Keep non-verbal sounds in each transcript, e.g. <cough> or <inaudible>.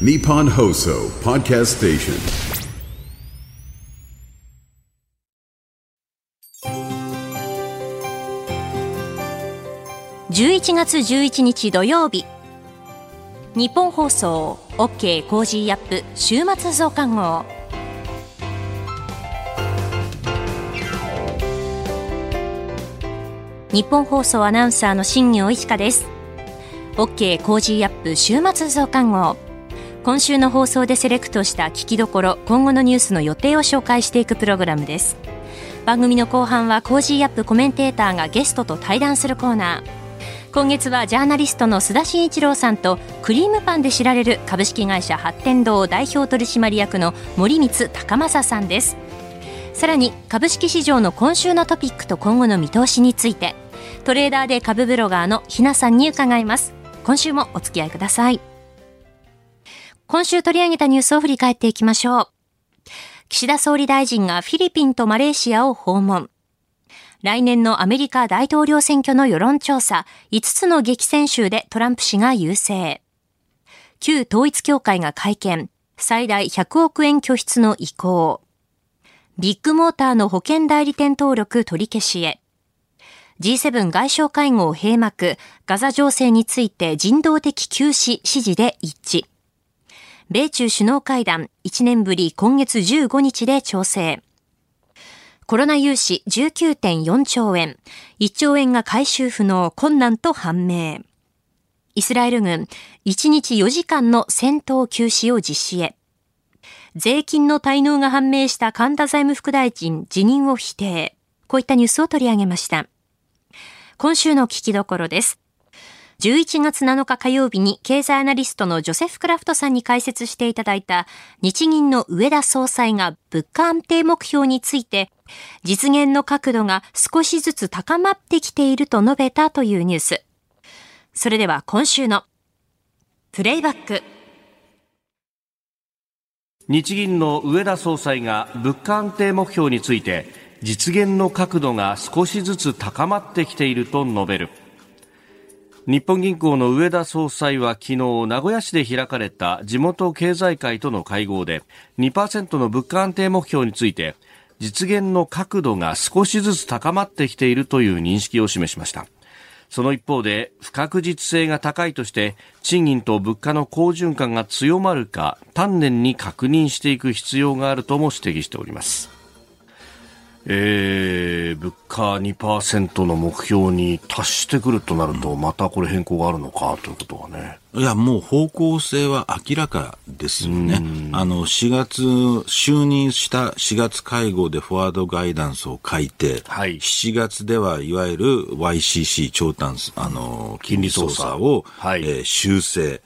Nippon Hoso Podcast Station. 11月11日土曜日日本放送 OK コージーアップ週末増刊号日本放送アナウンサーの新業一華です OK Cozy up週末増刊号今週の放送でセレクトした聞きどころ今後のニュースの予定を紹介していくプログラムです。番組の後半は Cozy upコメンテーターがゲストと対談するコーナー。今月はジャーナリストの須田慎一郎さんとクリームパンで知られる株式会社八天堂代表取締役の森光孝雅さんです。さらに株式市場の今週のトピックと今後の見通しについてトレーダーで株ブロガーのひなさんに伺います。今週もお付き合いください。今週取り上げたニュースを振り返っていきましょう岸田総理大臣がフィリピンとマレーシアを訪問来年のアメリカ大統領選挙の世論調査、5つの激戦州でトランプ氏が優勢。旧統一協会が会見、最大100億円拠出の意向。ビッグモーターの保険代理店登録取り消しへ。G7 外相会合閉幕、ガザ情勢について人道的休止指示で一致。米中首脳会談、1年ぶり今月15日で調整。コロナ融資19.4兆円、1兆円が回収不能、困難と判明。イスラエル軍、1日4時間の戦闘休止を実施へ。税金の滞納が判明した神田財務副大臣辞任を否定。こういったニュースを取り上げました。今週の聞きどころです。11月7日火曜日に経済アナリストのジョセフ・クラフトさんに解説していただいた日銀の上田総裁が物価安定目標について実現の角度が少しずつ高まってきていると述べたというニュース。それでは今週のプレイバック。日銀の上田総裁が物価安定目標について実現の角度が少しずつ高まってきていると述べる。日本銀行の上田総裁は昨日名古屋市で開かれた地元経済界との会合で2%の物価安定目標について実現の角度が少しずつ高まってきているという認識を示しました。その一方で不確実性が高いとして賃金と物価の好循環が強まるか丹念に確認していく必要があるとも指摘しております。えー、物価2%の目標に達してくるとなると、またこれ変更があるのかということはね。いや、もう方向性は明らかですよね。あの、4月、就任した4月会合でフォワードガイダンスを書いて、はい、7月ではいわゆる YCC 長短、あの、金利操作を、はい、えー、修正。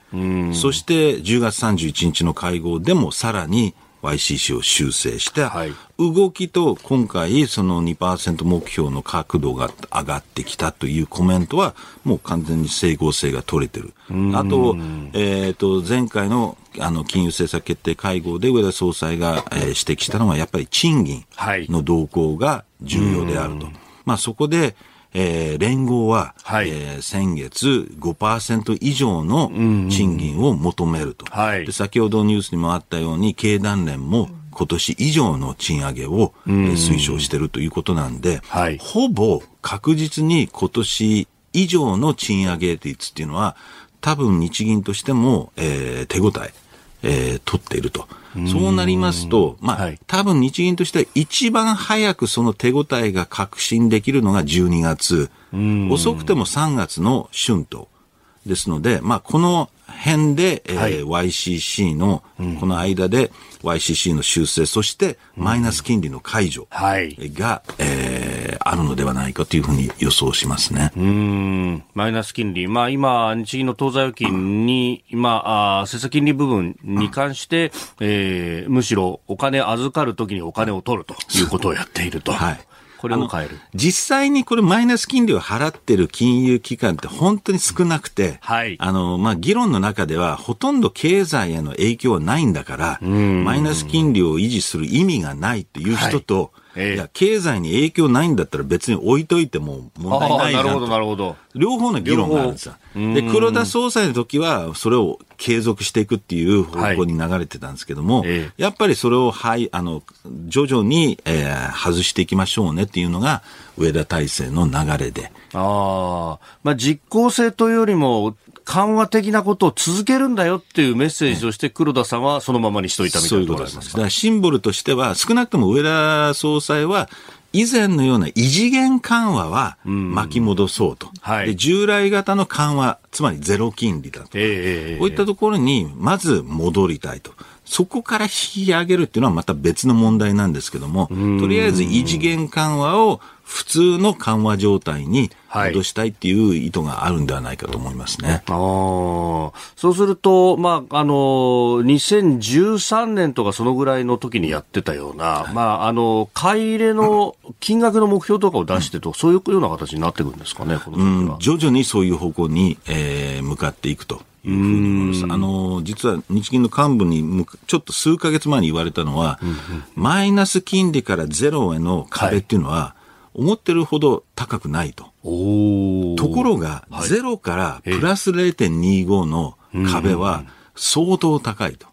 そして10月31日の会合でもさらに YCC を修正して、はい、動きと今回その2%目標の角度が上がってきたというコメントはもう完全に整合性が取れてる。あと、えっ、ー、と、前回のあの金融政策決定会合で上田総裁が、えー、指摘したのはやっぱり賃金の動向が重要であると。まあそこで、えー、連合は、はい、えー、先月5%以上の賃金を求めると、はい、で先ほどニュースにもあったように経団連も今年以上の賃上げを、えー、推奨しているということなんで、はい、ほぼ確実に今年以上の賃上げ率っていうのは多分日銀としても、えー、手応え、えー、取っていると。そうなりますと、まあ、はい、多分日銀としては一番早くその手応えが確信できるのが12月、遅くても3月の春闘ですので、まあ、この辺で、えーはい、YCC の、この間で YCC の修正、そしてマイナス金利の解除が、はい、えー、あるのではないかというふうに予想しますね。うん。マイナス金利、まあ、今、日銀の当座預金に、今、あ政策金利部分に関して、えー、むしろお金預かるときにお金を取るということをやっていると。はい。これを変える。実際にこれマイナス金利を払ってる金融機関って本当に少なくて、はい、あの、まあ、議論の中ではほとんど経済への影響はないんだから、マイナス金利を維持する意味がないっていう人と、はい。ええ、いや、経済に影響ないんだったら別に置いといても問題ないじゃんなるほど、なるほど。両方の議論があるんですよ。で、黒田総裁の時は、それを継続していくっていう方向に流れてたんですけども、はい、やっぱりそれを、はい、あの、徐々に、えー、外していきましょうねっていうのが、上田体制の流れで。ああ、まあ、実効性というよりも、緩和的なことを続けるんだよっていうメッセージとして黒田さんはそのままにしといたみたいなところですか？だからシンボルとしては、少なくとも上田総裁は、以前のような異次元緩和は巻き戻そうと、うんはい、で従来型の緩和、つまりゼロ金利だと、えー、こういったところにまず戻りたいと。そこから引き上げるっていうのはまた別の問題なんですけども、とりあえず異次元緩和を普通の緩和状態に戻したいっていう意図があるんではないかと思いますね。はい、あそうすると、まあ、あの、2013年とかそのぐらいの時にやってたような、はい、まあ、あの、買い入れの金額の目標とかを出してと、うん、そういうような形になってくるんですかね、うん、徐々にそういう方向に、えー、向かっていくと。いうふうに思います。あの、実は日銀の幹部にちょっと数か月前に言われたのは、うん。うん、マイナス金利からゼロへの壁っていうのは、はい。思ってるほど高くないと。ところが、はい、ゼロからプラス0.25の壁は相当高いと。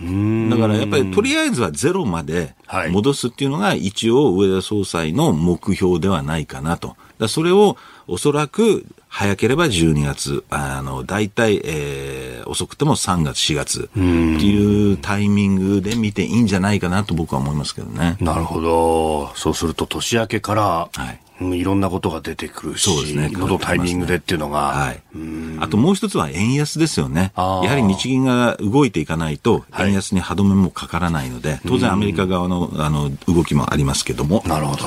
だからやっぱりとりあえずはゼロまで戻すっていうのが一応上田総裁の目標ではないかなと。それをおそらく早ければ12月、あの、大体、えー、遅くても3月、4月っていうタイミングで見ていいんじゃないかなと僕は思いますけどね。なるほど。そうすると年明けから、はい、いろんなことが出てくるし、そうですね。のタイミングでっていうのが。はい。あともう一つは円安ですよね。やはり日銀が動いていかないと、円安に歯止めもかからないので、当然アメリカ側のあの動きもありますけども。なるほど。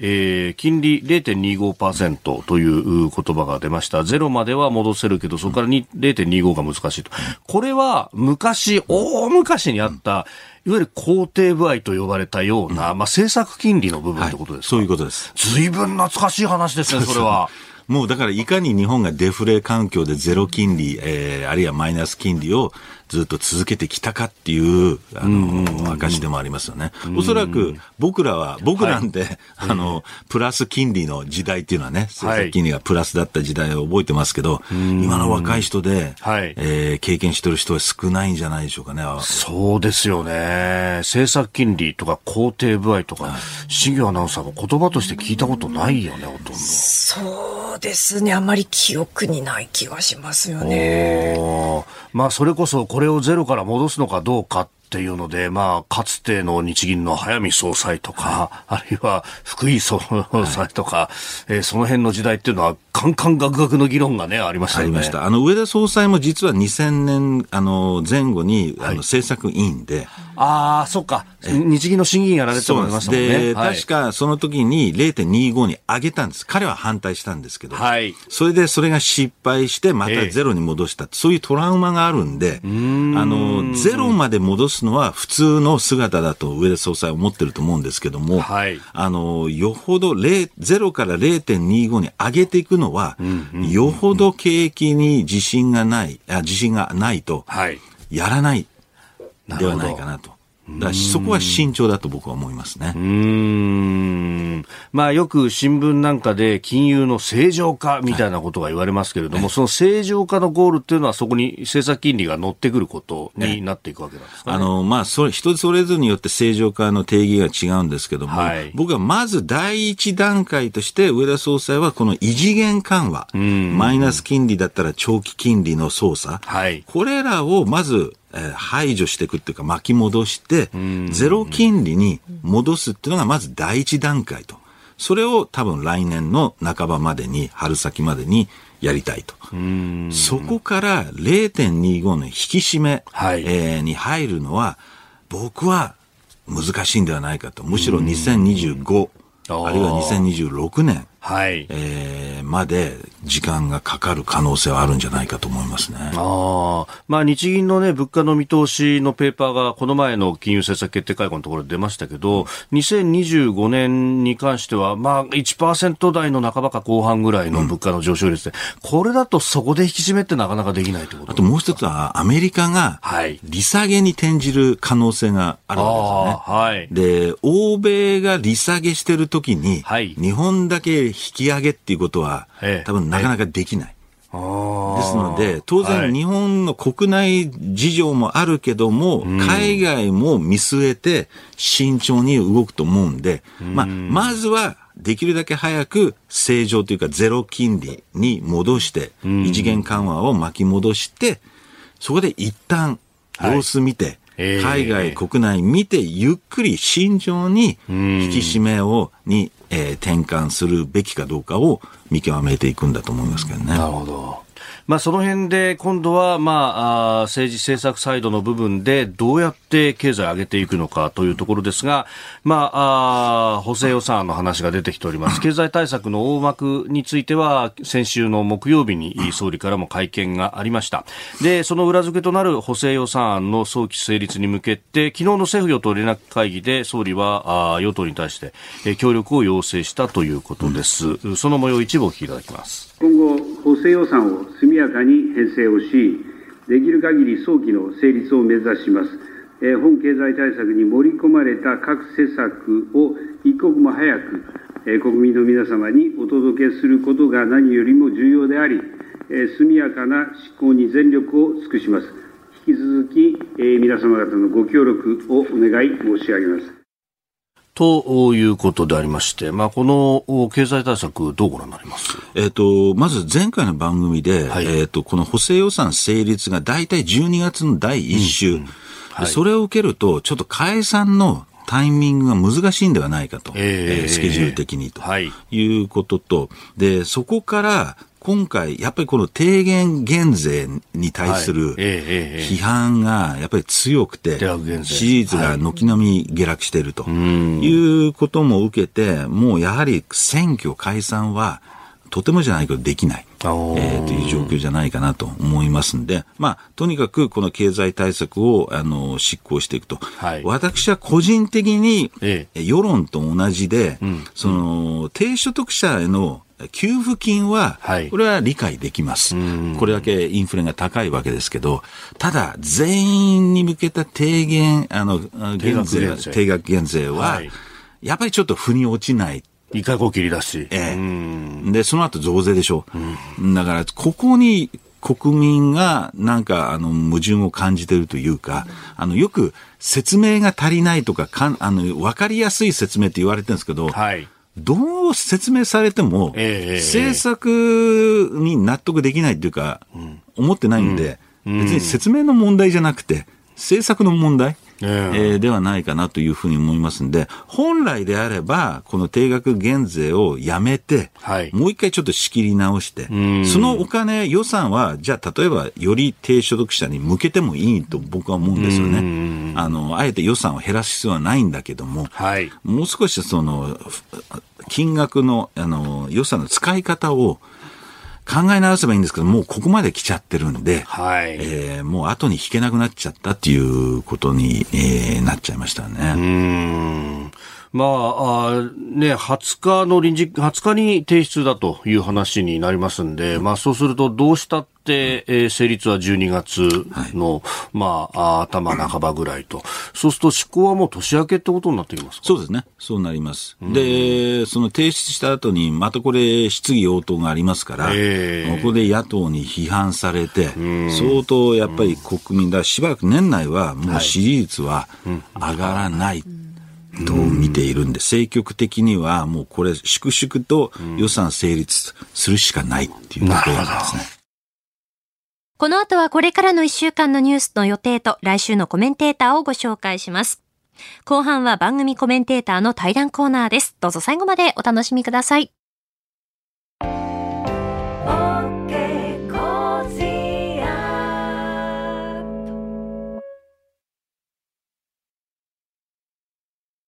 えー、金利0.25%という言葉が出ました。ゼロまでは戻せるけど、そこから0.25が難しいと。これは昔、大昔にあった、いわゆる肯定部合と呼ばれたような、まあ政策金利の部分ってことですか、はい、そういうことです。随分懐かしい話ですね、それは。<laughs> もうだからいかに日本がデフレ環境でゼロ金利、えー、あるいはマイナス金利をずっと続けてきたかっていう、あの、証でもありますよね。おそらく僕らは、僕なんて、はい、あの、プラス金利の時代っていうのはね、政策金利がプラスだった時代を覚えてますけど、今の若い人で、はい、えー、経験してる人は少ないんじゃないでしょうかね。そうですよね。政策金利とか肯定部合とか、新業アナウンサーも言葉として聞いたことないよね、ほとんど。そうですね。あまり記憶にない気がしますよね。まあ、それこそこれをゼロから戻すのかどうかっていうので、まあ、かつての日銀の早見総裁とか、あるいは福井総裁とか、はい、えー、その辺の時代っていうのは、カンカンガクガクの議論がね、ありました、ね、ありました。あの、上田総裁も実は2000年、あの、前後に、あの、政策委員で。ああ、そっか。日銀の審議員やられてもましたもんね。で、はい、確かその時に0.25に上げたんです。彼は反対したんですけど。はい。それでそれが失敗して、またゼロに戻した、えー、そういうトラウマがあるんで、んあの、ゼロまで戻すすのは普通の姿だと上田総裁は思ってると思うんですけども、はい、あの、よほど0から0.25に上げていくのは、うんうんうん、よほど景気に自信がない、あ自信がないと、やらないではないかなと。だそこは慎重だと僕は思いますね。うん。まあよく新聞なんかで金融の正常化みたいなことが言われますけれども、はい、その正常化のゴールっていうのはそこに政策金利が乗ってくることになっていくわけなんですか、ね、あの、まあそれ、人それぞれによって正常化の定義が違うんですけども、はい、僕はまず第一段階として上田総裁はこの異次元緩和、マイナス金利だったら長期金利の操作、はい、これらをまずえ排除していくっていうか巻き戻して、ゼロ金利に戻すっていうのがまず第一段階と。それを多分来年の半ばまでに、春先までにやりたいと。そこから0.25の引き締め、はい、えー、に入るのは、僕は難しいんではないかと。むしろ2025、あるいは2026年、はい、えー、まで時間がかかる可能性はあるんじゃないかと思いますね。あまあ、日銀の、ね、物価の見通しのペーパーがこの前の金融政策決定会合のところで出ましたけど、2025年に関しては、まあ、1%台の半ばか後半ぐらいの物価の上昇率で、うん、これだとそこで引き締めってなかなかできないということ？あともう一つは、アメリカが利下げに転じる可能性があるわけですね。はい、で、欧米が利下げしてるときに、はい、日本だけ引き上げっていうことは、多分なかなかできない。ですので、当然日本の国内事情もあるけども、海外も見据えて慎重に動くと思うんで、まあ、まずはできるだけ早く正常というかゼロ金利に戻して、異次元緩和を巻き戻して、そこで一旦様子見て、海外、国内見て、ゆっくり慎重に引き締めを、に、えー、転換するべきかどうかを見極めていくんだと思いますけどね。なるほど。まあ、その辺で今度は、まあ、政治政策サイドの部分でどうやって経済を上げていくのかというところですが、まあ、あ補正予算の話が出てきております。<laughs> 経済対策の大幕については、先週の木曜日に総理からも会見がありました。で、その裏付けとなる補正予算案の早期成立に向けて、昨日の政府与党連絡会議で総理はあ与党に対して、え協力を要請したということです。その模様一部お聞きいただきます。今後、補正予算を速やかに編成をし、できる限り早期の成立を目指します。え本経済対策に盛り込まれた各施策を一刻も早く、え国民の皆様にお届けすることが何よりも重要であり、え速やかな執行に全力を尽くします。引き続き、え皆様方のご協力をお願い申し上げます。ということでありまして、まあ、この経済対策、どうご覧になります？えっ、と、まず前回の番組で、はい、えっ、と、この補正予算成立が大体12月の第1週、うんうん。はい、それを受けると、ちょっと解散のタイミングが難しいんではないかと、えー、スケジュール的にと、はい、いうことと、で、そこから今回、やっぱりこの低減減税に対する批判がやっぱり強くて、支持率が軒並み下落しているとい。うことも受けて、もうやはり選挙解散はとてもじゃないけどできない。えー、という状況じゃないかなと思いますんで、まあ、とにかくこの経済対策を、あの、執行していくと。はい、私は個人的に、ええ、世論と同じで、うん、その、低所得者への給付金は、これは理解できます、はい。これだけインフレが高いわけですけど、ただ、全員に向けた低減、あの、減税、定額減税は、やっぱりちょっと腑に落ちない。いかご切りだし。ええ。で、その後増税でしょ。うだから、ここに国民がなんかあの矛盾を感じているというか、あのよく説明が足りないとかかあの分かりやすい説明って言われてるんですけど、はい、どう説明されても、政策に納得できないっていうか、思ってないんで、別に説明の問題じゃなくて、政策の問題。えー、ではないかなというふうに思いますんで、本来であれば、この定額減税をやめて、はい、もう一回ちょっと仕切り直して、そのお金、予算は、じゃあ、例えば、より低所得者に向けてもいいと僕は思うんですよね。あの、あえて予算を減らす必要はないんだけども、はい、もう少しその、金額の、あの、予算の使い方を、考え直せばいいんですけど、もうここまで来ちゃってるんで、はい、えー、もう後に引けなくなっちゃったっていうことに、えー、なっちゃいましたね。うんまあ、あね、20日の臨時、20日に提出だという話になりますんで、まあそうするとどうしたって、えー、成立は12月の、はい、まあ、頭半ばぐらいと。そうすると執行はもう年明けってことになってきますか？そうですね。そうなります。で、その提出した後に、またこれ質疑応答がありますから、えー、ここで野党に批判されて、相当やっぱり国民だ、しばらく年内はもう支持率は上がらない。はいと見ているんで、政局的にはもうこれ、粛々と予算成立するしかないっていうところですね。この後はこれからの1週間のニュースの予定と来週のコメンテーターをご紹介します。後半は番組コメンテーターの対談コーナーです。どうぞ最後までお楽しみください。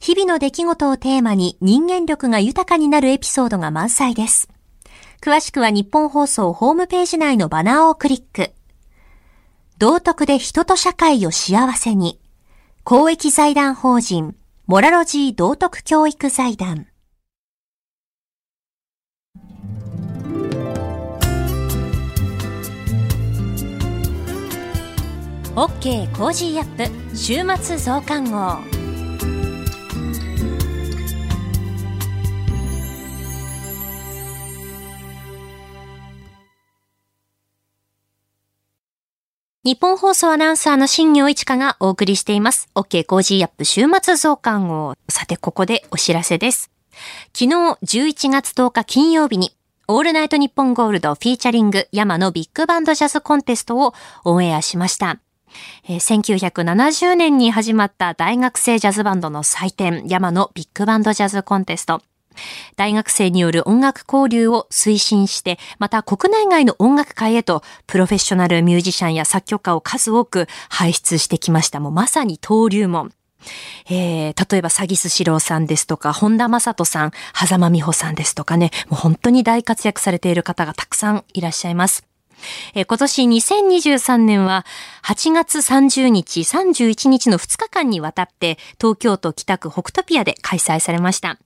日々の出来事をテーマに人間力が豊かになるエピソードが満載です。詳しくは日本放送ホームページ内のバナーをクリック。道徳で人と社会を幸せに。公益財団法人、モラロジー道徳教育財団。OK Cozy up週末増刊号。ニッポン放送アナウンサーの新行市佳がお送りしています。OK Cozy up週末増刊号。さて、ここでお知らせです。昨日11月10日金曜日に、オールナイトニッポン GOLD featuring 山野ビッグバンドジャズコンテストをオンエアしました。1970年に始まった大学生ジャズバンドの祭典、山のビッグバンドジャズコンテスト。大学生による音楽交流を推進して、また国内外の音楽界へとプロフェッショナルミュージシャンや作曲家を数多く輩出してきました。もうまさに登竜門。えー、例えば、詐欺スシローさんですとか、本田正人さん、狭間美穂さんですとかね、もう本当に大活躍されている方がたくさんいらっしゃいます。えー、今年2023年は8月30日、31日の2日間にわたって東京都北区北トピアで開催されました。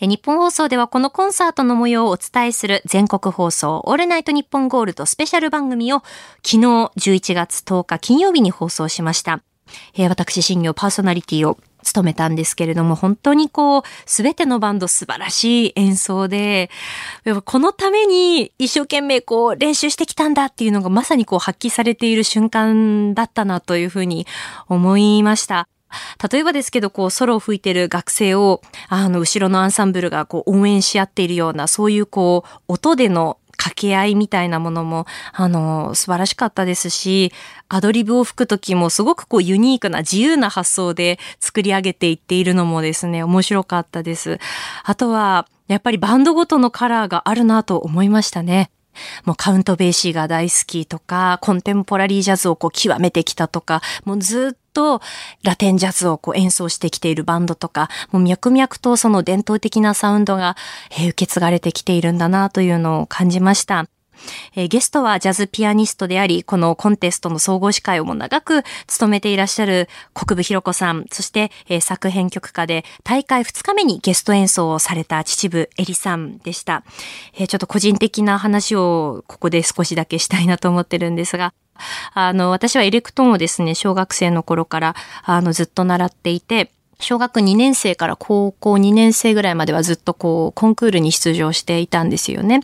日本放送ではこのコンサートの模様をお伝えする全国放送オールナイトニッポンゴールドスペシャル番組を昨日11月10日金曜日に放送しました。え私、新業パーソナリティを務めたんですけれども、本当にこう、すべてのバンド素晴らしい演奏で、このために一生懸命こう練習してきたんだっていうのがまさにこう発揮されている瞬間だったなというふうに思いました。例えばですけど、こう、ソロを吹いてる学生を、あの、後ろのアンサンブルがこう、応援し合っているような、そういうこう、音での掛け合いみたいなものも、あの、素晴らしかったですし、アドリブを吹くときもすごくこうユニークな自由な発想で作り上げていっているのもですね、面白かったです。あとは、やっぱりバンドごとのカラーがあるなと思いましたね。もうカウントベーシーが大好きとか、コンテンポラリージャズをこう極めてきたとか、もうずっとラテンジャズをこう演奏してきているバンドとか、もう脈々とその伝統的なサウンドが受け継がれてきているんだなというのを感じました。えー、ゲストはジャズピアニストであり、このコンテストの総合司会をも長く務めていらっしゃる国分弘子さん、そして、えー、作編曲家で大会2日目にゲスト演奏をされた秩父エリさんでした。えー、ちょっと個人的な話をここで少しだけしたいなと思ってるんですが、あの、私はエレクトーンをですね、小学生の頃から、あの、ずっと習っていて、小学2年生から高校2年生ぐらいまではずっとこう、コンクールに出場していたんですよね。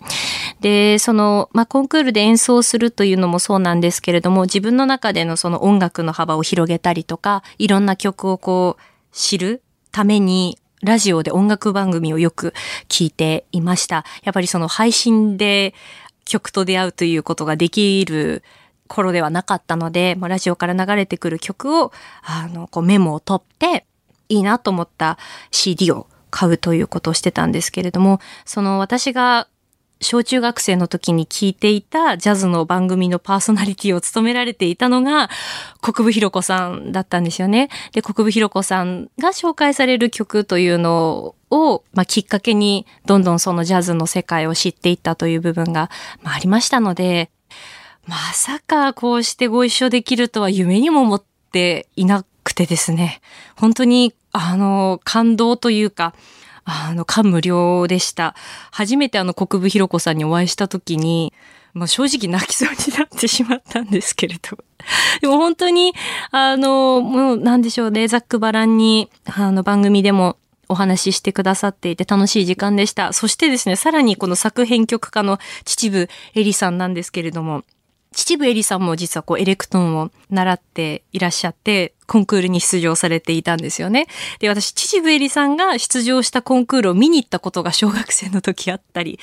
で、その、まあ、コンクールで演奏するというのもそうなんですけれども、自分の中でのその音楽の幅を広げたりとか、いろんな曲をこう、知るために、ラジオで音楽番組をよく聞いていました。やっぱりその配信で曲と出会うということができる頃ではなかったので、ラジオから流れてくる曲を、あの、こうメモを取って、いいなと思った CD を買うということをしてたんですけれども、その私が小中学生の時に聴いていたジャズの番組のパーソナリティを務められていたのが国分弘子さんだったんですよね。で、国分弘子さんが紹介される曲というのを、まあ、きっかけにどんどんそのジャズの世界を知っていったという部分が、まあ、ありましたので、まさかこうしてご一緒できるとは夢にも思っていなくてですね、本当に、あの、感動というか、あの、感無量でした。初めてあの、国分弘子さんにお会いした時に、まあ、正直泣きそうになってしまったんですけれど。<laughs> でも本当に、あの、もうなんでしょうね、ざっくばらんに、あの、番組でもお話ししてくださっていて楽しい時間でした。そしてですね、さらにこの作編曲家の秩父エリさんなんですけれども、秩父エリさんも実はこうエレクトーンを習っていらっしゃって、コンクールに出場されていたんですよね。で、私、秩父エリさんが出場したコンクールを見に行ったことが小学生の時あったり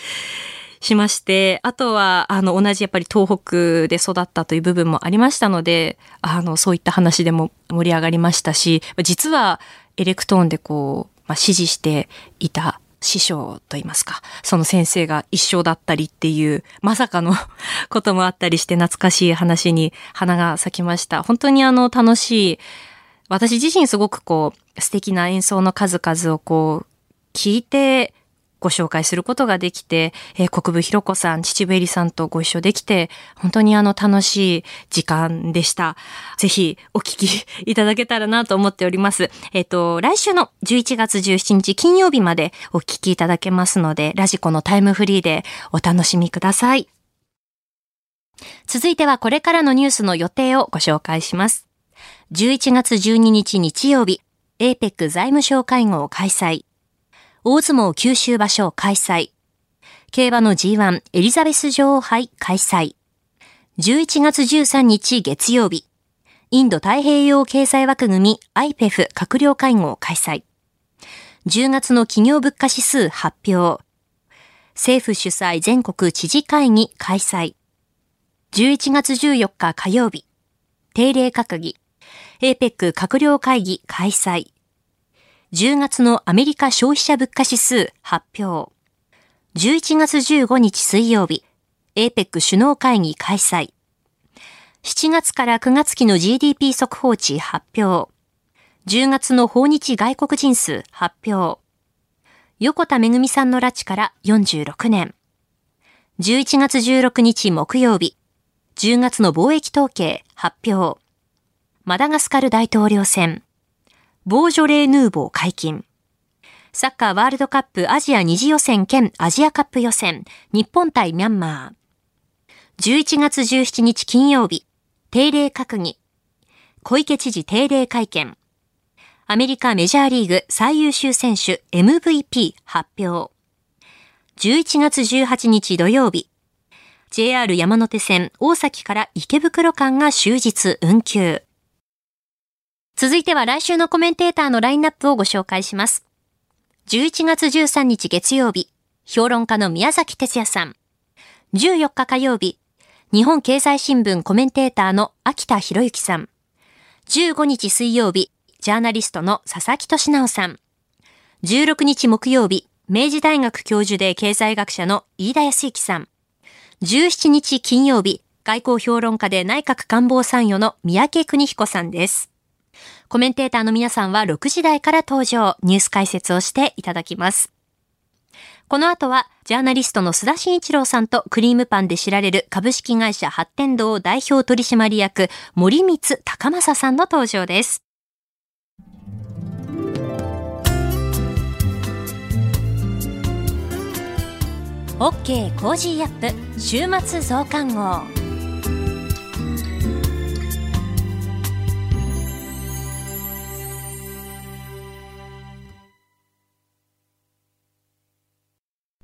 しまして、あとは、あの、同じやっぱり東北で育ったという部分もありましたので、あの、そういった話でも盛り上がりましたし、実はエレクトーンでこう、まあ、指示していた師匠といいますか、その先生が一緒だったりっていう、まさかの <laughs> こともあったりして懐かしい話に花が咲きました。本当にあの楽しい、私自身すごくこう素敵な演奏の数々をこう聞いてご紹介することができて、えー、国分弘子さん、秩父えりさんとご一緒できて、本当にあの楽しい時間でした。ぜひお聞きいただけたらなと思っております。えっ、ー、と、来週の11月17日金曜日までお聞きいただけますので、ラジコのタイムフリーでお楽しみください。続いてはこれからのニュースの予定をご紹介します。11月12日日曜日、APEC 財務省会合を開催。大相撲九州場所開催。競馬の G1 エリザベス女王杯開催。11月13日月曜日。インド太平洋経済枠組み IPEF 閣僚会合開催。10月の企業物価指数発表。政府主催全国知事会議開催。11月14日火曜日。定例閣議。APEC 閣僚会議開催。10月のアメリカ消費者物価指数発表。11月15日水曜日、APEC 首脳会議開催。7月から9月期の GDP 速報値発表。10月の訪日外国人数発表。横田めぐみさんの拉致から46年。11月16日木曜日、10月の貿易統計発表。マダガスカル大統領選。ボージョレーヌーボー解禁。サッカーワールドカップアジア二次予選兼アジアカップ予選、日本対ミャンマー。11月17日金曜日、定例閣議。小池知事定例会見。アメリカメジャーリーグ最優秀選手 MVP 発表。11月18日土曜日、JR 山手線大崎から池袋間が終日運休。続いては来週のコメンテーターのラインナップをご紹介します。11月13日月曜日、評論家の宮崎哲也さん。14日火曜日、日本経済新聞コメンテーターの秋田博之さん。15日水曜日、ジャーナリストの佐々木俊直さん。16日木曜日、明治大学教授で経済学者の飯田康之さん。17日金曜日、外交評論家で内閣官房参与の三宅邦彦さんです。コメンテーターの皆さんは6時台から登場、ニュース解説をしていただきます。この後は、ジャーナリストの須田慎一郎さんとクリームパンで知られる株式会社発展堂代表取締役森光高正さんの登場です。OK Cozy up 週末増刊号。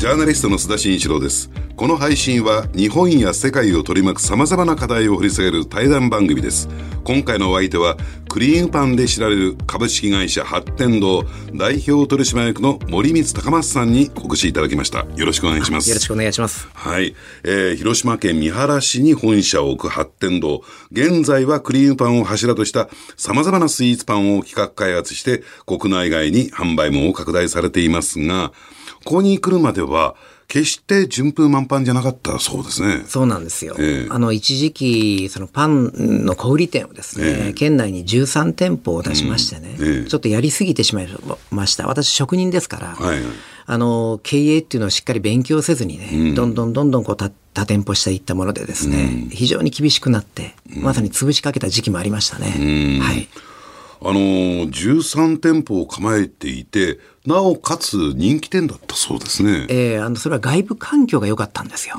ジャーナリストの須田慎一郎です。この配信は日本や世界を取り巻く様々な課題を掘り下げる対談番組です。今回のお相手は、クリームパンで知られる株式会社発展堂代表取締役の森光高松さんにお越しいただきました。よろしくお願いします。よろしくお願いします。はい。えー、広島県三原市に本社を置く発展堂。現在はクリームパンを柱とした様々なスイーツパンを企画開発して国内外に販売網を拡大されていますが、ここに来るまでは、決して順風満帆じゃなかったそうですね。そうなんですよ。えー、あの、一時期、そのパンの小売店をですね、えー、県内に13店舗を出しましてね、うんえー、ちょっとやりすぎてしまいました。私、職人ですから、はい、あの、経営っていうのをしっかり勉強せずにね、うん、どんどんどんどんこう多店舗していったものでですね、うん、非常に厳しくなって、まさに潰しかけた時期もありましたね。はい。あの13店舗を構えていて、なおかつ人気店だったそうですね。ええー、あの、それは外部環境が良かったんですよ。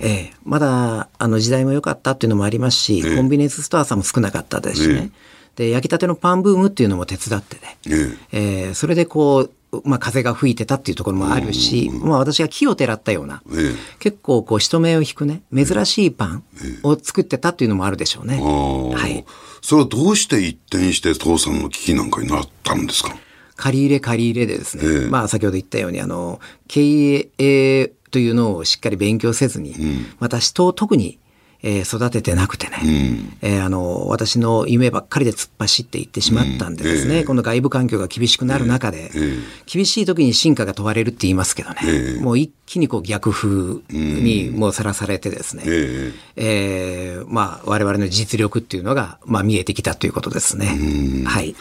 ええー、まだ、あの、時代も良かったっていうのもありますし、えー、コンビニエンスストアさんも少なかったですしね。で、焼きたてのパンブームっていうのも手伝ってね。ええー、それでこう、まあ、風が吹いてたっていうところもあるし、まあ、私が木をてらったような、ええ、結構こう人目を引くね珍しいパンを作ってたっていうのもあるでしょうね。はい、それはどうして一転して父さんの危機なんかになったんですか？借り入れ借り入れでですね、え、まあ先ほど言ったようにあの経営というのをしっかり勉強せずに、うん、また人を特にえー、育ててなくてね、うん、えー、あの私の夢ばっかりで突っ走っていってしまったんでですね、うんえ。ー、この外部環境が厳しくなる中で、えー、厳しい時に進化が問われるって言いますけどね、えー、もう一気にこう逆風にもうさらされてですね、ええ。ー、まあ我々の実力っていうのが、まあ、見えてきたということですね。はい。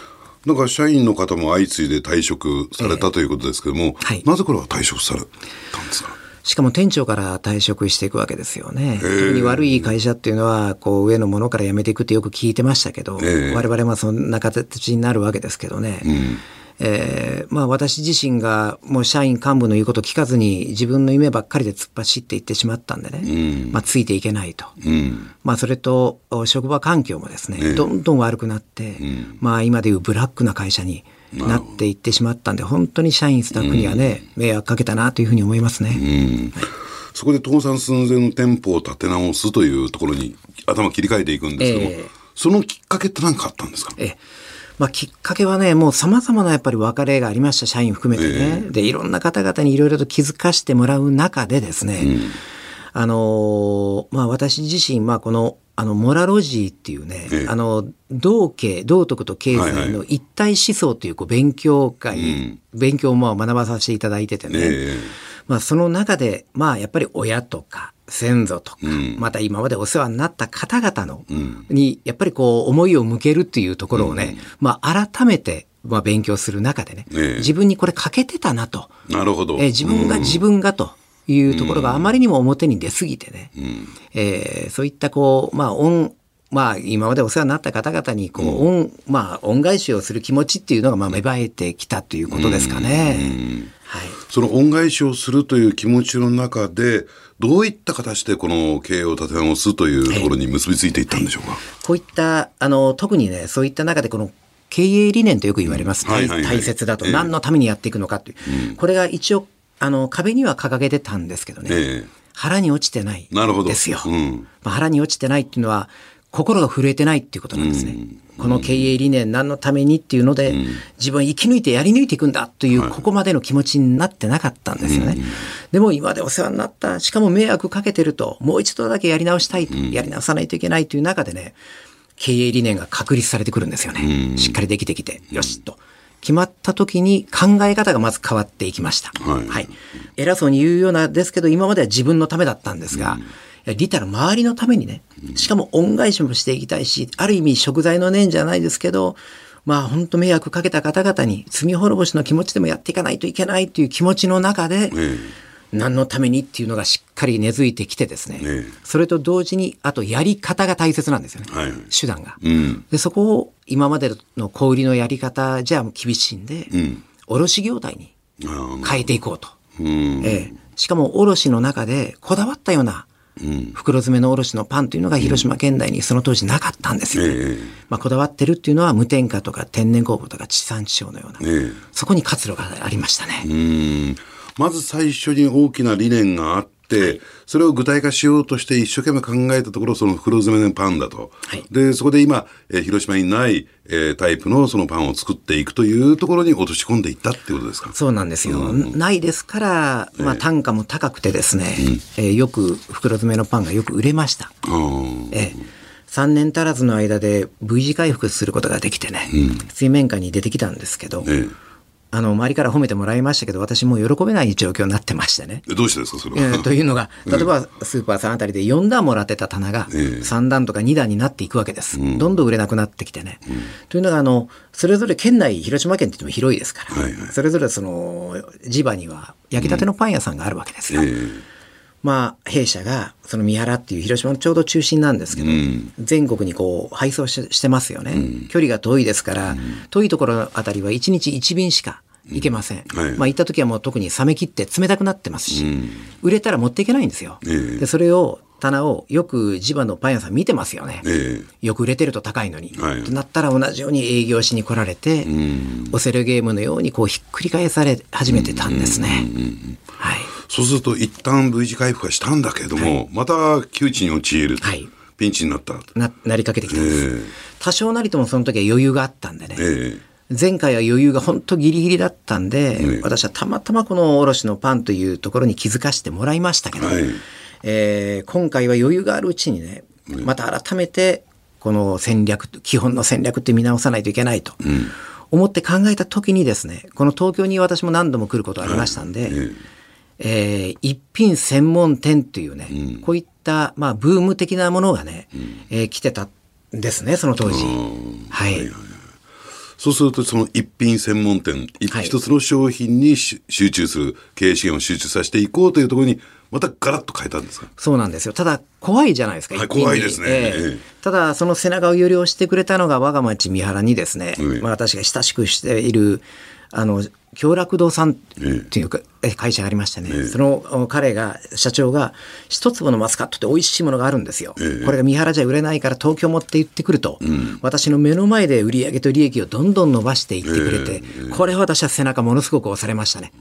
なんか社員の方も相次いで退職されたということですけども、はい、なぜこれは退職されたんですか？しかも店長から退職していくわけですよね。特に悪い会社っていうのは、こう上のものから辞めていくってよく聞いてましたけど、我々はそんな形になるわけですけどね。うん。えー、まあ私自身がもう社員幹部の言うこと聞かずに自分の夢ばっかりで突っ走っていってしまったんでね、うん、まあついていけないと。うん、まあそれと職場環境もですね、どんどん悪くなって、うん、まあ今でいうブラックな会社になっていってしまったんで、本当に社員スタッフにはね、迷惑かけたなというふうに思いますね。そこで倒産寸前の店舗を立て直すというところに頭切り替えていくんですけども、えー、そのきっかけって何かあったんですか、えーまあ、きっかけはね、もう様々なやっぱり別れがありました、社員含めてね。えー、で、いろんな方々にいろいろと気づかしてもらう中でですね、うん、あのー、まあ私自身、まあこのあの、モラロジーっていうね、ええ、あの、道経、道徳と経済の一体思想というこう勉強会、はいはい、勉強も学ばさせていただいててね、え、まあその中で、まあやっぱり親とか先祖とか、うん、また今までお世話になった方々の、うん、に、やっぱりこう思いを向けるっていうところをね、うん、まあ改めて、まあ勉強する中でね、自分にこれ欠けてたなと。なるほど。え自分が自分がと。いうところがあまりにも表に出すぎてね、うん、えー、そういったこう、まあ、恩、まあ、今までお世話になった方々に、こう、恩、まあ、恩返しをする気持ちっていうのが、まあ、芽生えてきたということですかね。はい。その恩返しをするという気持ちの中で、どういった形でこの経営を立て直すというところに結びついていったんでしょうか？はい、こういった、あの、特にね、そういった中でこの経営理念とよく言われます。はいはいはい、大切だと、何のためにやっていくのかという。うん、これが一応あの、壁には掲げてたんですけどね。えー、腹に落ちてないですよ。うん、まあ、腹に落ちてないっていうのは、心が震えてないっていうことなんですね。うん、この経営理念何のためにっていうので、うん、自分は生き抜いてやり抜いていくんだという、ここまでの気持ちになってなかったんですよね。でも今までお世話になった、しかも迷惑かけてると、もう一度だけやり直したいと、やり直さないといけないという中でね、経営理念が確立されてくるんですよね。しっかりできてきて、よしと。決まった時に考え方がまず変わっていきました。はい。はい、偉そうに言うようなですけど、今までは自分のためだったんですが、うんリタの周りのためにね、しかも恩返しもしていきたいし、ある意味食材の念じゃないですけど、まあ本当迷惑かけた方々に罪滅ぼしの気持ちでもやっていかないといけないという気持ちの中で、何のためにっていうのがしっかり根付いてきてですね、ねそれと同時にあとやり方が大切なんですよね、はい、手段が、うん、でそこを今までの小売りのやり方じゃ厳しいん。で、うん、卸業態に変えていこうと、うん、ええ、しかも卸の中でこだわったような袋詰めの卸のパンというのが広島県内にその当時なかったんですよね。えまあ、こだわってるっていうのは無添加とか天然酵母とか地産地消のような、えそこに活路がありましたね。まず最初に大きな理念があって、それを具体化しようとして一生懸命考えたところ、その袋詰めのパンだと。はい、で、そこで今、えー、広島にない、えー、タイプのそのパンを作っていくというところに落とし込んでいったっていうことですか？そうなんですよ。うん、ないですから、まあ、単価も高くてですね、えー、えー、よく袋詰めのパンがよく売れました。えー3年足らずの間で V 字回復することができてね、うん、水面下に出てきたんですけど、ええあの、周りから褒めてもらいましたけど、私も喜べない状況になってましてね。どうしてですか、それは？えー、というのが、<laughs> 例えばスーパーさんあたりで4段もらってた棚が3段とか2段になっていくわけです。どんどん売れなくなってきてね。うん、というのが、あの、それぞれ県内、広島県って言っても広いですから、はいはい、それぞれその、地場には焼きたてのパン屋さんがあるわけですよ。うんえーまあ、弊社がその三原っていう広島のちょうど中心なんですけど、うん、全国にこう配送ししてますよね、うん、距離が遠いですから、うん、遠いところあたりは1日1便しか行けません、はい、まあ行った時はもう特に冷め切って冷たくなってますし、売れたら持っていけないんですよ、でそれを棚をよく地場のパン屋さん見てますよね、えよく売れてると高いのに、はい、となったら同じように営業しに来られて、オセルゲームのようにこうひっくり返され始めてたんですね。はいそうすると一旦 V 字回復はしたんだけれども、はい、また窮地に陥る、はい、ピンチになったななりかけてきたんです、えー、多少なりともその時は余裕があったんでね、えー、前回は余裕が本当ギリギリだったんで、えー、私はたまたまこの卸のパンというところに気づかせてもらいましたけど、はい、えー、今回は余裕があるうちにねまた改めてこの戦略基本の戦略って見直さないといけないと。思って考えた時にですねこの東京に私も何度も来ることありましたんで、はいえー、一品専門店というね、うん、こういった、まあ、ブーム的なものがね、うん、えー、来てたんですね、その当時。はい。そうすると、その一品専門店、はい、一つの商品に集中する、経営資源を集中させていこうというところに、またガラッと変えたんですか？そうなんですよ。ただ、怖いじゃないですか。はい、怖いですね、えー、ただ、その背中をより押してくれたのが我が町三原にですね、まあ、私が親しくしている、あの、京楽堂さんっていうか、会社がありましてね、えその彼が社長が一粒のマスカットって美味しいものがあるんですよ、え、これが三原じゃ売れないから東京持って行ってくると、うん、私の目の前で売り上げと利益をどんどん伸ばしていってくれて、これ私は背中ものすごく押されましたね、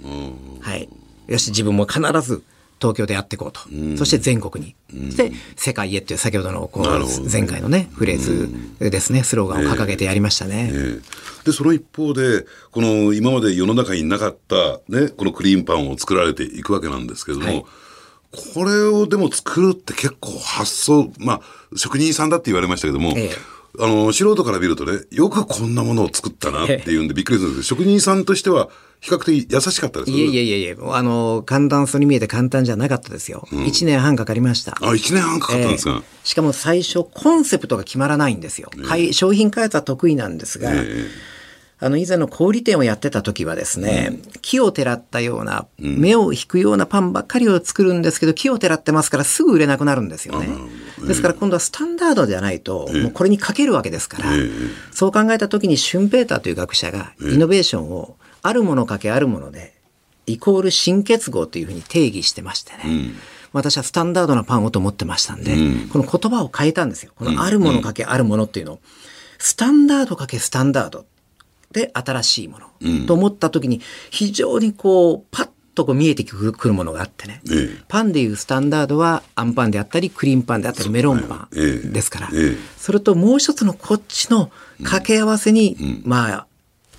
はい。よし自分も必ず東京でやっていこうと、うん、そして全国に、うん、そして世界へっていう先ほどのこう前回のねフレーズですね、スローガンを掲げてやりましたね。えー、でその一方でこの今まで世の中になかった、ね、このクリーンパンを作られていくわけなんですけども、はい、これをでも作るって結構発想まあ職人さんだって言われましたけども、えーあの、素人から見るとね、よくこんなものを作ったなっていうんでびっくりするんですけど、職人さんとしては、比較的優しかったですいやいやいやいや、あの、簡単そうに見えて簡単じゃなかったですよ。うん、1年半かかりました。あ、1年半かかったんですか、えー、しかも最初、コンセプトが決まらないんですよ。えー、商品開発は得意なんですが、えーあの以前の小売店をやってた時はですね、うん、木をてらったような、目を引くようなパンばっかりを作るんですけど、木をてらってますからすぐ売れなくなるんですよね。ですから今度はスタンダードじゃないと、もうこれにかけるわけですから、そう考えた時にシュンペーターという学者がイノベーションをあるものかけあるもので、イコール新結合というふうに定義してましてね。うん。私はスタンダードなパンをと思ってましたんで、うん、この言葉を変えたんですよ。このあるものかけあるものっていうのを、スタンダードかけスタンダード。で新しいもの、うん、と思った時に非常にこうパッとこう見えてくるものがあってね、ええ、パンでいうスタンダードはあんパンであったりクリームパンであったりメロンパンですから、え、それともう一つのこっちの掛け合わせに、うん、まあ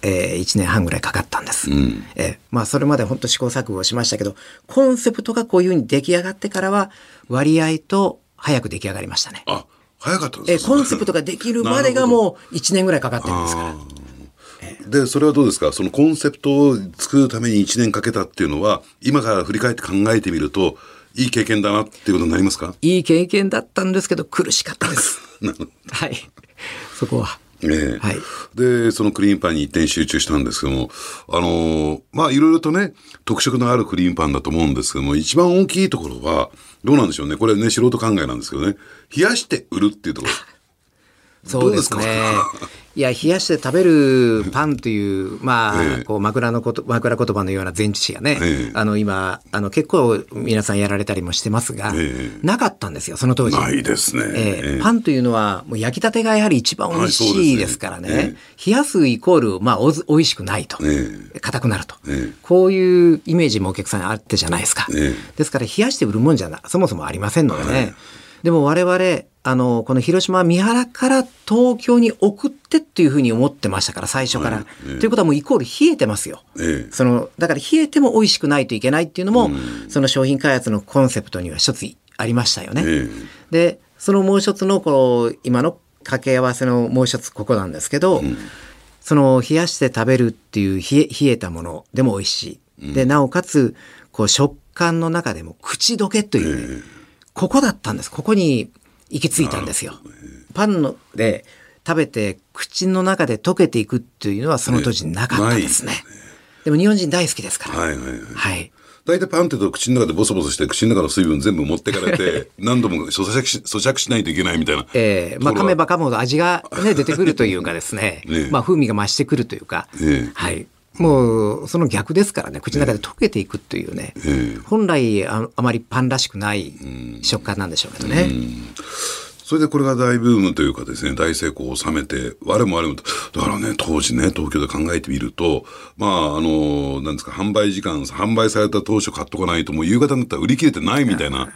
えー、1年半ぐらいかかったんです。うん、えー、まあそれまで本当試行錯誤しましたけど、コンセプトがこういうふうに出来上がってからは割合と早く出来上がりましたね。あ、早かったですか、えー、コンセプトができるまでがもう1年ぐらいかかってるんですから。で、それはどうですか？そのコンセプトを作るために1年かけたっていうのは、今から振り返って考えてみると、いい経験だなっていうことになりますか？いい経験だったんですけど、苦しかったです。<laughs> はい。そこは。えはい、で、そのクリーンパンに一点集中したんですけども、あのー、まあ、いろいろとね、特色のあるクリーンパンだと思うんですけども、一番大きいところは、どうなんでしょうね。これね、素人考えなんですけどね、冷やして売るっていうところ。そうですね。<laughs> いや、冷やして食べるパンという、まあ、ええ、こう枕のこと、枕言葉のような前置詞がね、え、あの、今、あの、結構皆さんやられたりもしてますが、なかったんですよ、その当時。ないですね。えパンというのは、もう焼きたてがやはり一番美味しいですからね、ね冷やすイコール、まあ、お美味しくないと。硬くなると。こういうイメージもお客さんあってじゃないですか。ですから、冷やして売るもんじゃな、そもそもありませんのでね。でも我々、あの、この広島三原から東京に送ってっていうふうに思ってましたから、最初から。ということはもうイコール冷えてますよ。ええ、その、だから冷えても美味しくないといけないっていうのも、うん、その商品開発のコンセプトには一つありましたよね。え、で、そのもう一つの、この、今の掛け合わせのもう一つここなんですけど、うんその冷やして食べるっていう冷え冷えたものでも美味しい。で、なおかつ、こう食感の中でも口どけという、ね、ここだったんです。ここに行き着いたんですよ。パンので食べて口の中で溶けていくっていうのはその当時なかったですね。でも日本人大好きですから。はいはいはい。はい大体パンってと口の中でボソボソして口の中の水分全部持ってかれて <laughs> 何度も咀嚼し咀嚼しないといけないみたいな。ええー、まあ噛めば噛むほど味がね出てくるというかですね <laughs> ね、まあ風味が増してくるというか、ね、はい。もうその逆ですからね。口の中で溶けていくというね、えー、本来ああまりパンらしくない食感なんでしょうけどね。それでこれが大ブームというかですね、大成功を収めて、我も我も、だからね、当時ね、東京で考えてみると、まあ、あの、なんですか、販売時間、販売された当初買っとかないと、もう夕方になったら売り切れてないみたいな。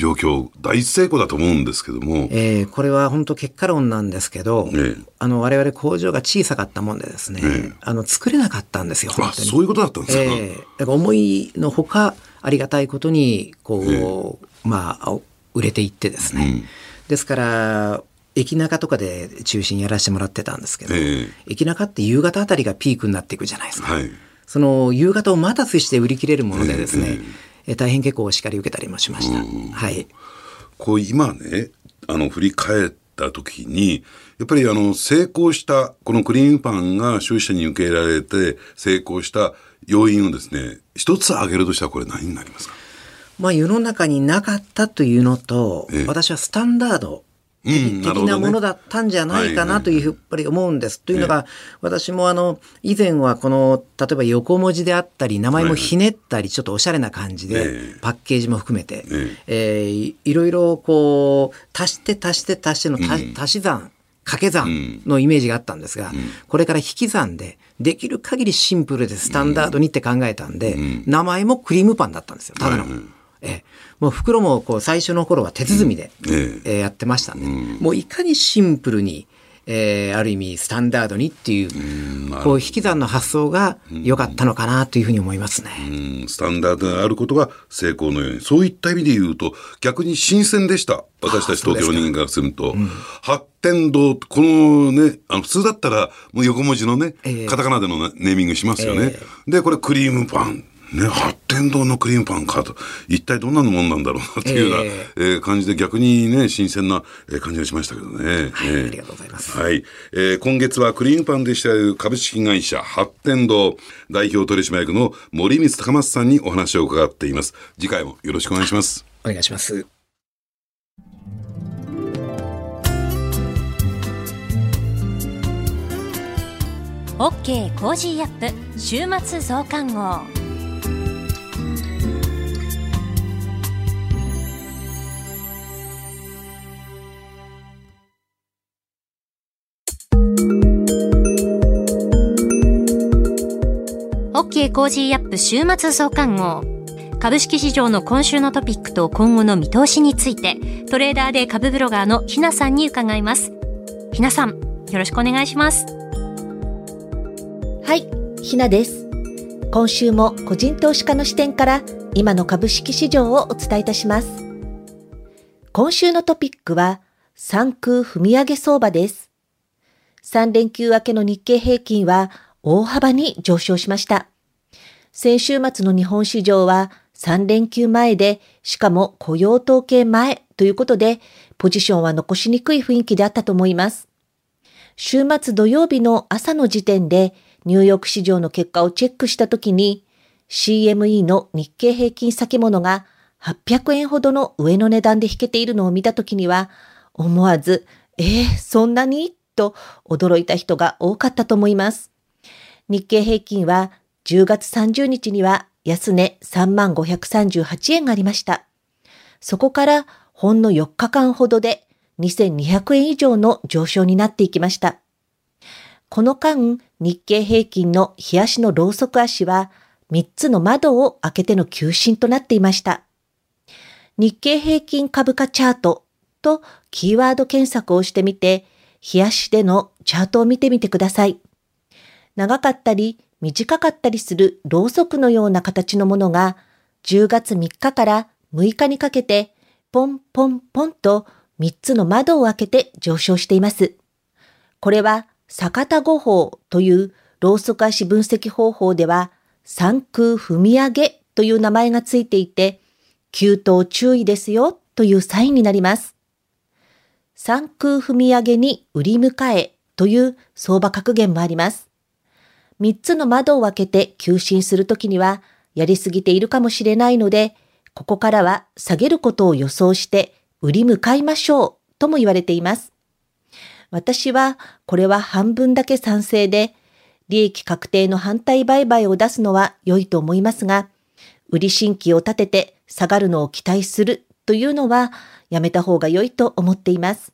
状況大成功だと思うんですけども、えー、これは本当結果論なんですけど、えー、あの我々工場が小さかったもんでですね、えー、あの作れなかったんですよあそういうことだったんですか,、えー、だから思いのほかありがたいことにこう、えー、まあ売れていってですね、うん。ですから駅中とかで中心やらせてもらってたんですけど、えー、駅中って夕方あたりがピークになっていくじゃないですか、はい、その夕方を待たずして売り切れるものでですね、えー、大変結構お叱り受けたりもしました。はい、こう今ねあの振り返った時にやっぱりあの成功したこのクリームパンが消費者に受け入れられて成功した要因をですね一つ挙げるとしたらこれ何になりますか？まあ、世の中になかったというのと、ええ、私はスタンダード的なものだったんじゃないかなというふうに思うんです。というのが、私もあの、以前はこの、例えば横文字であったり、名前もひねったり、ちょっとおしゃれな感じで、パッケージも含めて、えー、いろいろこう、足して足して足しての足し算、掛け算のイメージがあったんですが、これから引き算で、できる限りシンプルでスタンダードにって考えたんで、名前もクリームパンだったんですよ、ただの。えもう袋もこう最初の頃は手包みで、うん、えー、やってましたんで、うん、もういかにシンプルに、えー、ある意味スタンダードにっていう、うこう引き算の発想が良かったのかなというふうに思いますね。スタンダードであることが成功のように、そういった意味で言うと、逆に新鮮でした。私たち東京の人間からすると。発展堂、このね、あの普通だったら、もう横文字のね、えー、カタカナでのネーミングしますよね。えー、で、これクリームパン。ね、発展堂のクリームパンかと、一体どんなもんなんだろうなっていうような、えー、えー、感じで逆にね、新鮮な感じがしましたけどね。はい、えー、ありがとうございます。はい。えー、今月はクリームパンで知られる株式会社発展堂代表取締役の森光高松さんにお話を伺っています。次回もよろしくお願いします。お願いします。OK Cozy up週末増刊号 OK Cozy up週末増刊号株式市場の今週のトピックと今後の見通しについてトレーダーで株ブロガーのひなさんに伺いますひなさんよろしくお願いしますはい、ひなです。今週も個人投資家の視点から今の株式市場をお伝えいたします。今週のトピックは三空踏み上げ相場です。3連休明けの日経平均は大幅に上昇しました。先週末の日本市場は3連休前で、しかも雇用統計前ということで、ポジションは残しにくい雰囲気であったと思います。週末土曜日の朝の時点で、ニューヨーク市場の結果をチェックしたときに CME の日経平均先物が800円ほどの上の値段で引けているのを見たときには思わず、えー、そんなに？と驚いた人が多かったと思います。日経平均は10月30日には安値3538円がありました。そこからほんの4日間ほどで2200円以上の上昇になっていきました。この間、日経平均の冷やしのローソク足は3つの窓を開けての急進となっていました。日経平均株価チャートとキーワード検索をしてみて、冷やしでのチャートを見てみてください。長かったり短かったりするローソクのような形のものが10月3日から6日にかけてポンポンポンと3つの窓を開けて上昇しています。これは逆田誤報というローソク足分析方法では、三空踏み上げという名前がついていて、急騰注意ですよというサインになります。三空踏み上げに売り迎えという相場格言もあります。三つの窓を開けて急進するときには、やりすぎているかもしれないので、ここからは下げることを予想して売り向かいましょうとも言われています。私はこれは半分だけ賛成で、利益確定の反対売買を出すのは良いと思いますが、売り新規を立てて下がるのを期待するというのはやめた方が良いと思っています。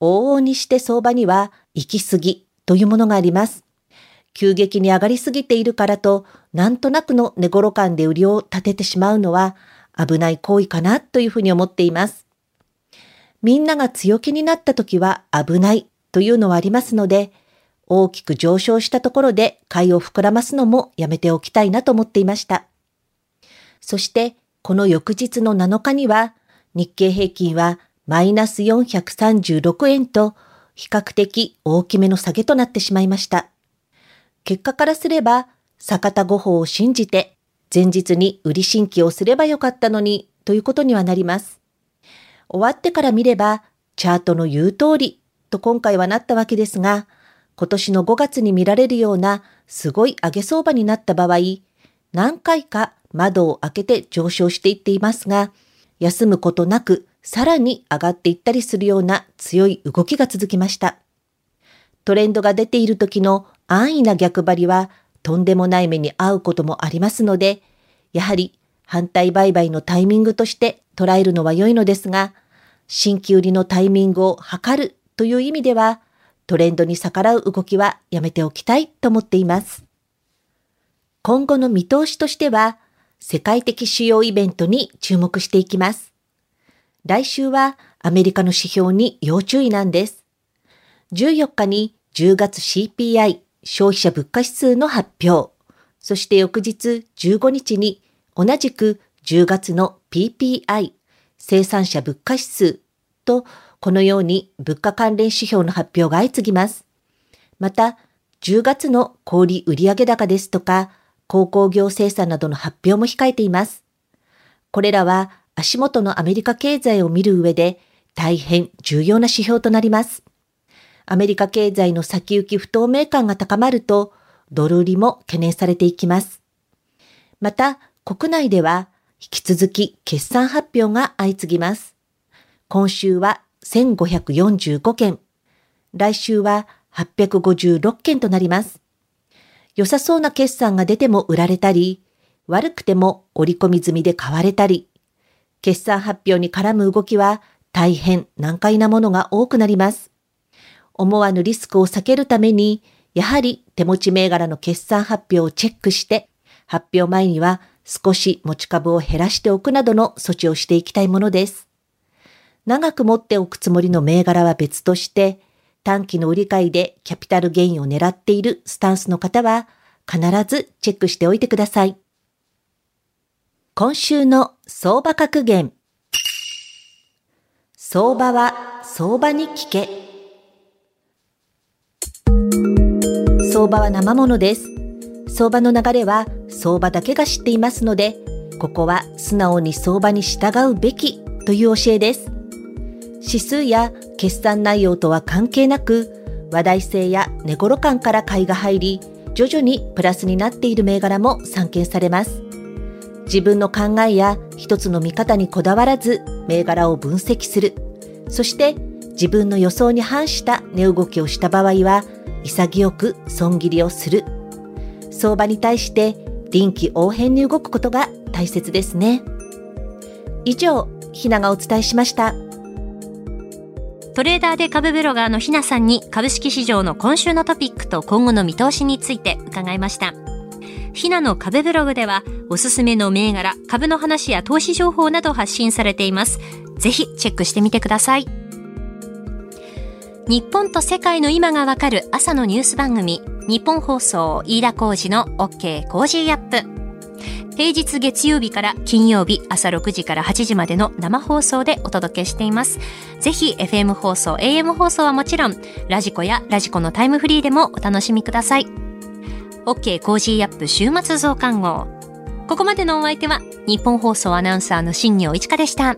往々にして相場には行き過ぎというものがあります。急激に上がりすぎているからと、なんとなくの寝頃感で売りを立ててしまうのは危ない行為かなというふうに思っています。みんなが強気になった時は危ないというのはありますので、大きく上昇したところで買いを膨らますのもやめておきたいなと思っていました。そして、この翌日の7日には、日経平均はマイナス436円と、比較的大きめの下げとなってしまいました。結果からすれば、坂田五法を信じて、前日に売り新規をすればよかったのに、ということにはなります。終わってから見れば、チャートの言う通り、と今回はなったわけですが、今年の5月に見られるようなすごい上げ相場になった場合、何回か窓を開けて上昇していっていますが、休むことなくさらに上がっていったりするような強い動きが続きました。トレンドが出ている時の安易な逆張りはとんでもない目に遭うこともありますので、やはり反対売買のタイミングとして捉えるのは良いのですが、新規売りのタイミングを測るという意味では、トレンドに逆らう動きはやめておきたいと思っています。今後の見通しとしては、世界的主要イベントに注目していきます。来週はアメリカの指標に要注意なんです。14日に10月 CPI 消費者物価指数の発表、そして翌日15日に同じく10月の PPI 生産者物価指数とこのように物価関連指標の発表が相次ぎます。また、10月の小売売上高ですとか、鉱工業生産などの発表も控えています。これらは足元のアメリカ経済を見る上で大変重要な指標となります。アメリカ経済の先行き不透明感が高まると、ドル売りも懸念されていきます。また、国内では引き続き決算発表が相次ぎます。今週は1545件、来週は856件となります。良さそうな決算が出ても売られたり、悪くても折り込み済みで買われたり、決算発表に絡む動きは大変難解なものが多くなります。思わぬリスクを避けるために、やはり手持ち銘柄の決算発表をチェックして、発表前には少し持ち株を減らしておくなどの措置をしていきたいものです。長く持っておくつもりの銘柄は別として、短期の売り買いでキャピタルゲインを狙っているスタンスの方は必ずチェックしておいてください。今週の相場格言。相場は相場に聞け。相場は生ものです。相場の流れは相場だけが知っていますので、ここは素直に相場に従うべきという教えです。指数や決算内容とは関係なく、話題性や寝頃感から買いが入り、徐々にプラスになっている銘柄も散見されます。自分の考えや一つの見方にこだわらず、銘柄を分析する。そして自分の予想に反した値動きをした場合は、潔く損切りをする。相場に対して臨機応変に動くことが大切ですね。以上、ひながお伝えしました。トレーダーで株ブロガーのひなさんに株式市場の今週のトピックと今後の見通しについて伺いました。ひなの株ブログではおすすめの銘柄、株の話や投資情報など発信されています。ぜひチェックしてみてください。日本と世界の今がわかる朝のニュース番組、ニッポン放送飯田浩司の OK Cozy up。平日月曜日から金曜日朝6時から8時までの生放送でお届けしています。ぜひ FM 放送、AM 放送はもちろん、ラジコやラジコのタイムフリーでもお楽しみください。OK Cozy up週末増刊号。ここまでのお相手はニッポン放送アナウンサーの新行市佳でした。